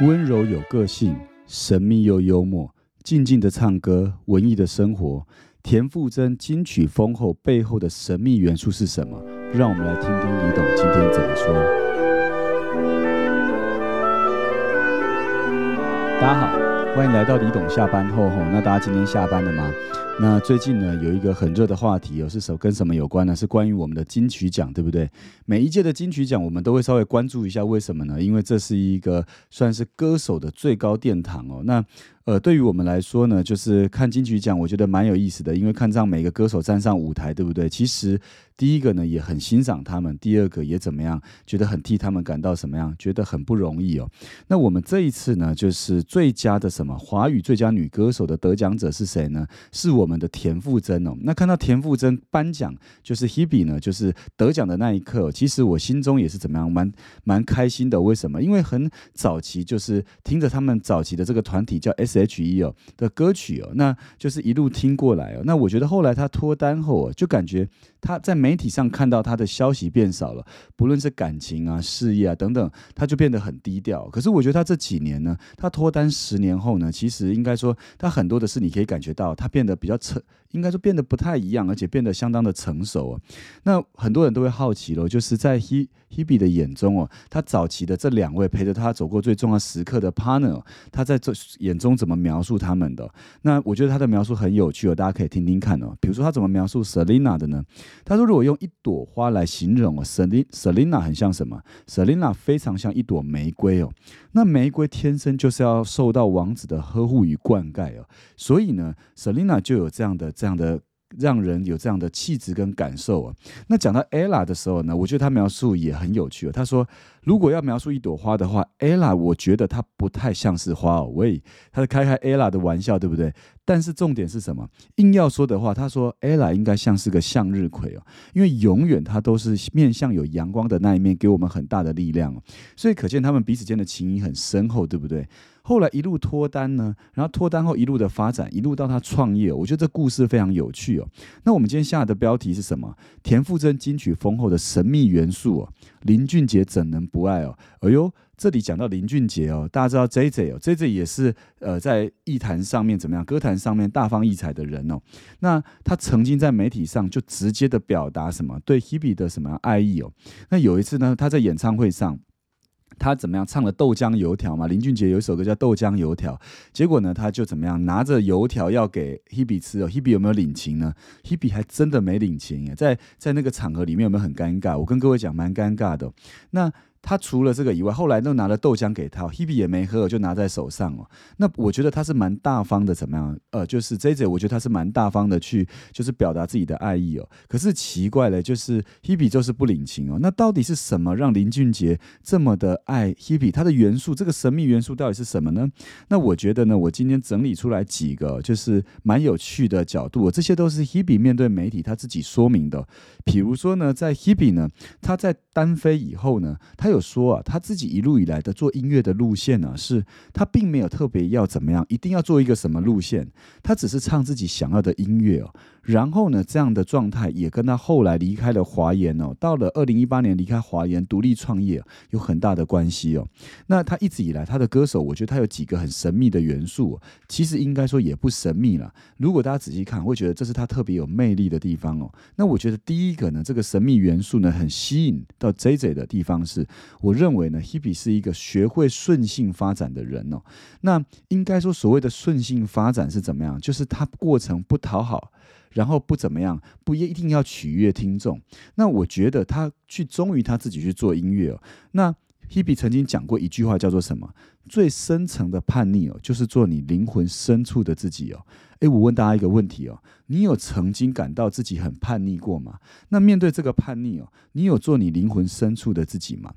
温柔有个性，神秘又幽默，静静的唱歌，文艺的生活。田馥甄金曲丰厚背后的神秘元素是什么？让我们来听听李董今天怎么说。大家好，欢迎来到李董下班后。吼，那大家今天下班了吗？那最近呢，有一个很热的话题哦，是什跟什么有关呢？是关于我们的金曲奖，对不对？每一届的金曲奖，我们都会稍微关注一下，为什么呢？因为这是一个算是歌手的最高殿堂哦。那呃，对于我们来说呢，就是看金曲奖，我觉得蛮有意思的，因为看这样每个歌手站上舞台，对不对？其实第一个呢，也很欣赏他们；第二个也怎么样，觉得很替他们感到什么样，觉得很不容易哦。那我们这一次呢，就是最佳的什么华语最佳女歌手的得奖者是谁呢？是我们的田馥甄哦。那看到田馥甄颁奖，就是 Hebe 呢，就是得奖的那一刻，其实我心中也是怎么样，蛮蛮开心的。为什么？因为很早期就是听着他们早期的这个团体叫 S。H.E 哦的歌曲哦，那就是一路听过来哦。那我觉得后来他脱单后，就感觉他在媒体上看到他的消息变少了，不论是感情啊、事业啊等等，他就变得很低调。可是我觉得他这几年呢，他脱单十年后呢，其实应该说他很多的事你可以感觉到他变得比较成，应该说变得不太一样，而且变得相当的成熟哦。那很多人都会好奇咯，就是在 He Hebe 的眼中哦，他早期的这两位陪着他走过最重要时刻的 partner，他在这眼中怎么描述他们的？那我觉得他的描述很有趣哦，大家可以听听看哦。比如说他怎么描述 Selina 的呢？他说如果用一朵花来形容哦，Selina Selina 很像什么？Selina 非常像一朵玫瑰哦。那玫瑰天生就是要受到王子的呵护与灌溉哦，所以呢，Selina 就有这样的这样的。让人有这样的气质跟感受啊。那讲到 Ella 的时候呢，我觉得他描述也很有趣哦。他说，如果要描述一朵花的话，Ella 我觉得她不太像是花哦。喂，他是开开 Ella 的玩笑，对不对？但是重点是什么？硬要说的话，他说 Ella 应该像是个向日葵哦，因为永远他都是面向有阳光的那一面，给我们很大的力量哦。所以可见他们彼此间的情谊很深厚，对不对？后来一路脱单呢，然后脱单后一路的发展，一路到他创业，我觉得这故事非常有趣哦。那我们今天下的标题是什么？田馥甄金曲丰厚的神秘元素哦，林俊杰怎能不爱哦？哎呦，这里讲到林俊杰哦，大家知道 J J 哦，J J 也是呃在艺坛上面怎么样，歌坛上面大放异彩的人哦。那他曾经在媒体上就直接的表达什么对 Hebe 的什么爱意哦。那有一次呢，他在演唱会上。他怎么样唱了豆浆油条嘛？林俊杰有一首歌叫豆浆油条，结果呢，他就怎么样拿着油条要给 Hebe 吃哦，Hebe 有没有领情呢？Hebe 还真的没领情耶，在在那个场合里面有没有很尴尬？我跟各位讲，蛮尴尬的。那。他除了这个以外，后来都拿了豆浆给他，Hebe 也没喝，就拿在手上哦。那我觉得他是蛮大方的，怎么样？呃，就是 J J，我觉得他是蛮大方的去，就是表达自己的爱意哦。可是奇怪了，就是 Hebe 就是不领情哦。那到底是什么让林俊杰这么的爱 Hebe？他的元素，这个神秘元素到底是什么呢？那我觉得呢，我今天整理出来几个，就是蛮有趣的角度。这些都是 Hebe 面对媒体他自己说明的。比如说呢，在 Hebe 呢，他在单飞以后呢，他他有说啊，他自己一路以来的做音乐的路线呢，是他并没有特别要怎么样，一定要做一个什么路线，他只是唱自己想要的音乐哦。然后呢，这样的状态也跟他后来离开了华研哦，到了二零一八年离开华研独立创业有很大的关系哦。那他一直以来他的歌手，我觉得他有几个很神秘的元素，其实应该说也不神秘了。如果大家仔细看，会觉得这是他特别有魅力的地方哦。那我觉得第一个呢，这个神秘元素呢，很吸引到 J J 的地方是，我认为呢，Hebe 是一个学会顺性发展的人哦。那应该说所谓的顺性发展是怎么样？就是他过程不讨好。然后不怎么样，不一定要取悦听众。那我觉得他去忠于他自己去做音乐哦。那 Hebe 曾经讲过一句话，叫做什么？最深层的叛逆哦，就是做你灵魂深处的自己哦。诶，我问大家一个问题哦，你有曾经感到自己很叛逆过吗？那面对这个叛逆哦，你有做你灵魂深处的自己吗？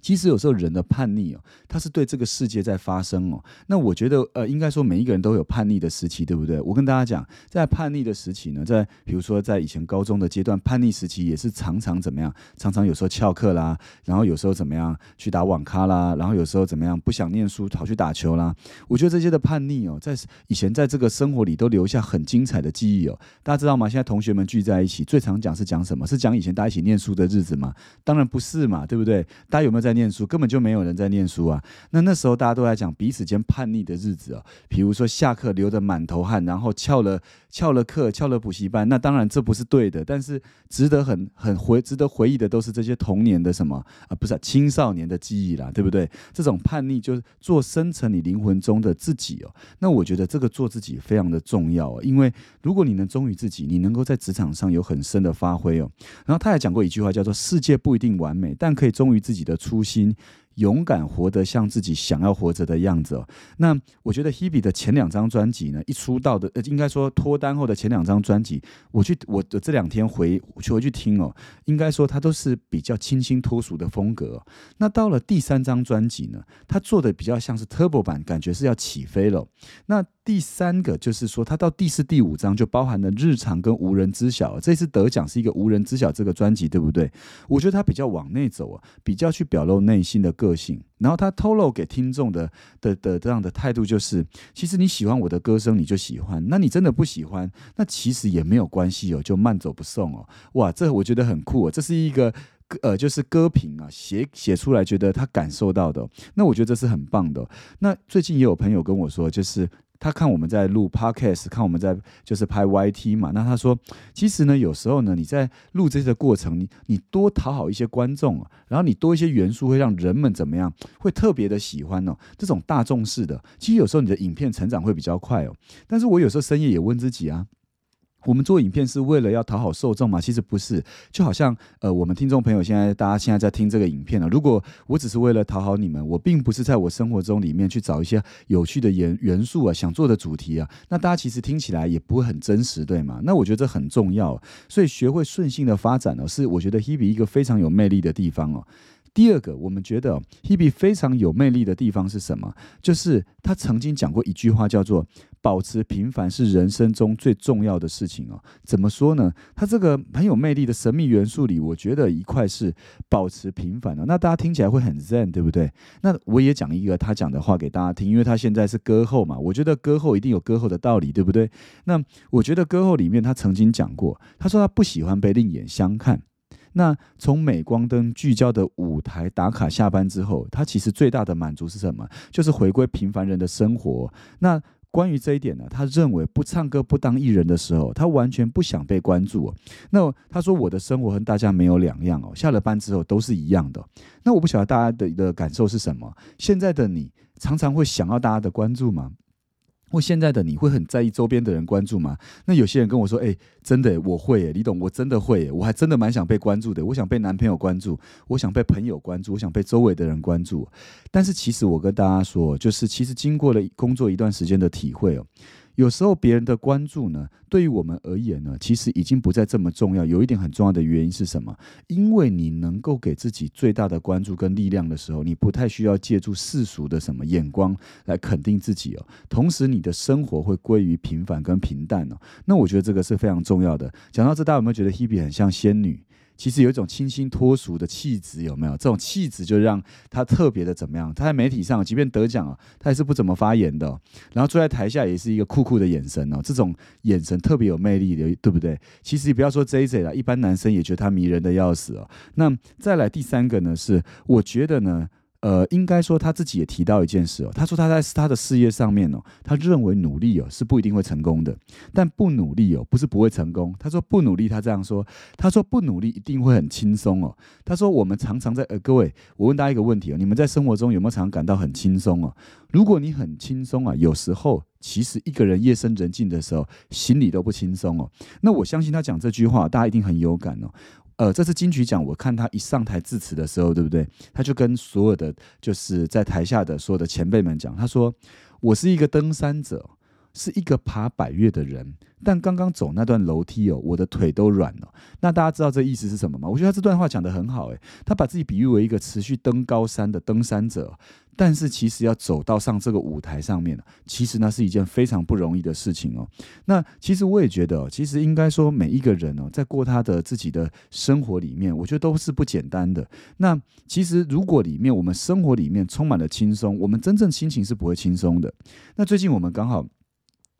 其实有时候人的叛逆哦，他是对这个世界在发生哦。那我觉得呃，应该说每一个人都有叛逆的时期，对不对？我跟大家讲，在叛逆的时期呢，在比如说在以前高中的阶段，叛逆时期也是常常怎么样？常常有时候翘课啦，然后有时候怎么样去打网咖啦，然后有时候怎么样不想念书跑去打球啦。我觉得这些的叛逆哦，在以前在这个生活里都留下很精彩的记忆哦。大家知道吗？现在同学们聚在一起，最常讲是讲什么？是讲以前大家一起念书的日子吗？当然不是嘛，对不对？大家有没有在？在念书，根本就没有人在念书啊。那那时候大家都在讲彼此间叛逆的日子哦，比如说下课流着满头汗，然后翘了翘了课，翘了补习班。那当然这不是对的，但是值得很很回值得回忆的都是这些童年的什么啊，不是青少年的记忆啦，对不对？这种叛逆就是做深层你灵魂中的自己哦。那我觉得这个做自己非常的重要哦，因为如果你能忠于自己，你能够在职场上有很深的发挥哦。然后他还讲过一句话，叫做“世界不一定完美，但可以忠于自己的初初心。”勇敢活得像自己想要活着的样子哦。那我觉得 Hebe 的前两张专辑呢，一出道的呃，应该说脱单后的前两张专辑，我去我的这两天回去回去听哦，应该说他都是比较清新脱俗的风格。那到了第三张专辑呢，他做的比较像是 Turbo 版，感觉是要起飞了。那第三个就是说，他到第四、第五章就包含了日常跟无人知晓。这次得奖是一个无人知晓这个专辑，对不对？我觉得他比较往内走啊，比较去表露内心的个性。然后他透露给听众的的的这样的态度就是，其实你喜欢我的歌声，你就喜欢；那你真的不喜欢，那其实也没有关系哦，就慢走不送哦。哇，这我觉得很酷哦，这是一个。呃，就是歌评啊，写写出来，觉得他感受到的，那我觉得这是很棒的。那最近也有朋友跟我说，就是他看我们在录 podcast，看我们在就是拍 YT 嘛，那他说，其实呢，有时候呢，你在录这些的过程，你你多讨好一些观众，然后你多一些元素，会让人们怎么样，会特别的喜欢哦。这种大众式的，其实有时候你的影片成长会比较快哦。但是我有时候深夜也问自己啊。我们做影片是为了要讨好受众吗？其实不是，就好像呃，我们听众朋友现在大家现在在听这个影片了。如果我只是为了讨好你们，我并不是在我生活中里面去找一些有趣的元元素啊，想做的主题啊，那大家其实听起来也不会很真实，对吗？那我觉得这很重要，所以学会顺性的发展呢，是我觉得 Hebe 一个非常有魅力的地方哦。第二个，我们觉得 Hebe 非常有魅力的地方是什么？就是他曾经讲过一句话，叫做“保持平凡是人生中最重要的事情”哦。怎么说呢？他这个很有魅力的神秘元素里，我觉得一块是保持平凡的。那大家听起来会很 zen，对不对？那我也讲一个他讲的话给大家听，因为他现在是歌后嘛，我觉得歌后一定有歌后的道理，对不对？那我觉得歌后里面他曾经讲过，他说他不喜欢被另眼相看。那从镁光灯聚焦的舞台打卡下班之后，他其实最大的满足是什么？就是回归平凡人的生活。那关于这一点呢，他认为不唱歌不当艺人的时候，他完全不想被关注。那他说我的生活和大家没有两样哦，下了班之后都是一样的。那我不晓得大家的的感受是什么？现在的你常常会想要大家的关注吗？或现在的你会很在意周边的人关注吗？那有些人跟我说：“哎，真的，我会，李董，我真的会，我还真的蛮想被关注的。我想被男朋友关注，我想被朋友关注，我想被周围的人关注。但是其实我跟大家说，就是其实经过了工作一段时间的体会哦。”有时候别人的关注呢，对于我们而言呢，其实已经不再这么重要。有一点很重要的原因是什么？因为你能够给自己最大的关注跟力量的时候，你不太需要借助世俗的什么眼光来肯定自己哦。同时，你的生活会归于平凡跟平淡哦。那我觉得这个是非常重要的。讲到这，大家有没有觉得 Hebe 很像仙女？其实有一种清新脱俗的气质，有没有？这种气质就让他特别的怎么样？他在媒体上，即便得奖啊，他也是不怎么发言的。然后坐在台下也是一个酷酷的眼神哦，这种眼神特别有魅力的，对不对？其实不要说 J J 了，一般男生也觉得他迷人的要死哦。那再来第三个呢，是我觉得呢。呃，应该说他自己也提到一件事哦。他说他在他的事业上面哦，他认为努力哦是不一定会成功的，但不努力哦不是不会成功。他说不努力，他这样说，他说不努力一定会很轻松哦。他说我们常常在呃，各位，我问大家一个问题哦，你们在生活中有没有常常感到很轻松哦？如果你很轻松啊，有时候其实一个人夜深人静的时候，心里都不轻松哦。那我相信他讲这句话，大家一定很有感哦。呃，这次金曲奖，我看他一上台致辞的时候，对不对？他就跟所有的就是在台下的所有的前辈们讲，他说：“我是一个登山者，是一个爬百越的人。”但刚刚走那段楼梯哦，我的腿都软了。那大家知道这意思是什么吗？我觉得他这段话讲得很好，诶，他把自己比喻为一个持续登高山的登山者，但是其实要走到上这个舞台上面其实那是一件非常不容易的事情哦。那其实我也觉得，其实应该说每一个人哦，在过他的自己的生活里面，我觉得都是不简单的。那其实如果里面我们生活里面充满了轻松，我们真正心情是不会轻松的。那最近我们刚好。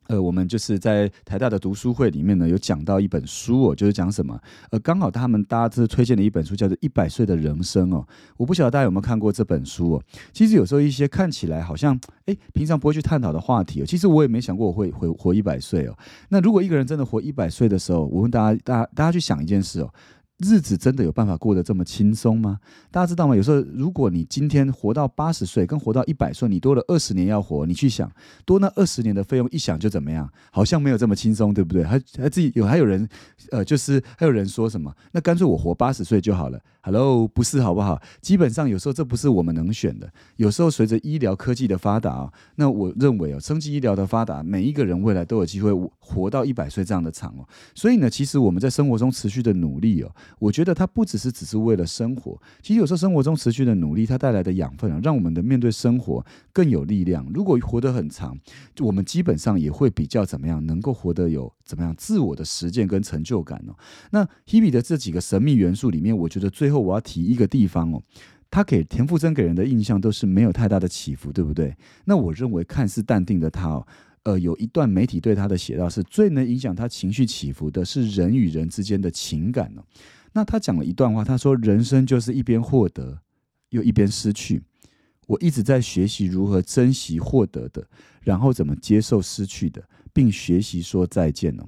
呃，我们就是在台大的读书会里面呢，有讲到一本书哦，就是讲什么？呃，刚好他们大家是推荐的一本书，叫做《一百岁的人生》哦。我不晓得大家有没有看过这本书哦。其实有时候一些看起来好像哎，平常不会去探讨的话题哦，其实我也没想过我会活活一百岁哦。那如果一个人真的活一百岁的时候，我问大家，大家大家去想一件事哦。日子真的有办法过得这么轻松吗？大家知道吗？有时候，如果你今天活到八十岁，跟活到一百岁，你多了二十年要活，你去想，多那二十年的费用，一想就怎么样？好像没有这么轻松，对不对？还还自己有还有人，呃，就是还有人说什么？那干脆我活八十岁就好了。Hello，不是好不好？基本上有时候这不是我们能选的。有时候随着医疗科技的发达啊，那我认为哦，生级医疗的发达，每一个人未来都有机会活到一百岁这样的长哦。所以呢，其实我们在生活中持续的努力哦，我觉得它不只是只是为了生活。其实有时候生活中持续的努力，它带来的养分啊，让我们的面对生活更有力量。如果活得很长，我们基本上也会比较怎么样，能够活得有怎么样自我的实践跟成就感哦。那 Hebe 的这几个神秘元素里面，我觉得最后我要提一个地方哦，他给田馥甄给人的印象都是没有太大的起伏，对不对？那我认为看似淡定的他哦，呃，有一段媒体对他的写到是最能影响他情绪起伏的是人与人之间的情感哦。那他讲了一段话，他说：“人生就是一边获得又一边失去，我一直在学习如何珍惜获得的，然后怎么接受失去的，并学习说再见哦。”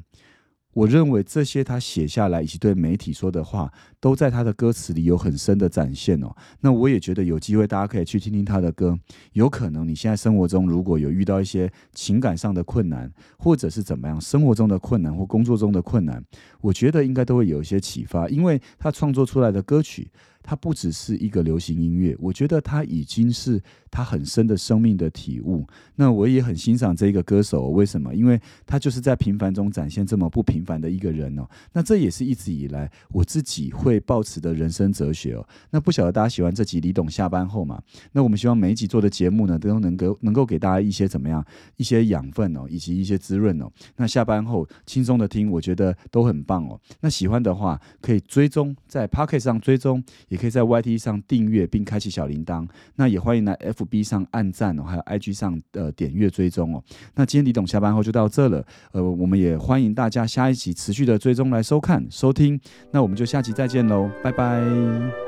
我认为这些他写下来以及对媒体说的话，都在他的歌词里有很深的展现哦。那我也觉得有机会，大家可以去听听他的歌。有可能你现在生活中如果有遇到一些情感上的困难，或者是怎么样，生活中的困难或工作中的困难，我觉得应该都会有一些启发，因为他创作出来的歌曲。它不只是一个流行音乐，我觉得它已经是他很深的生命的体悟。那我也很欣赏这一个歌手，为什么？因为他就是在平凡中展现这么不平凡的一个人哦。那这也是一直以来我自己会抱持的人生哲学哦。那不晓得大家喜欢这集李董下班后嘛？那我们希望每一集做的节目呢，都能够能够给大家一些怎么样一些养分哦，以及一些滋润哦。那下班后轻松的听，我觉得都很棒哦。那喜欢的话可以追踪在 Pocket 上追踪。也可以在 YT 上订阅并开启小铃铛，那也欢迎来 FB 上按赞哦，还有 IG 上的点阅追踪哦。那今天李董下班后就到这了，呃，我们也欢迎大家下一集持续的追踪来收看收听，那我们就下期再见喽，拜拜。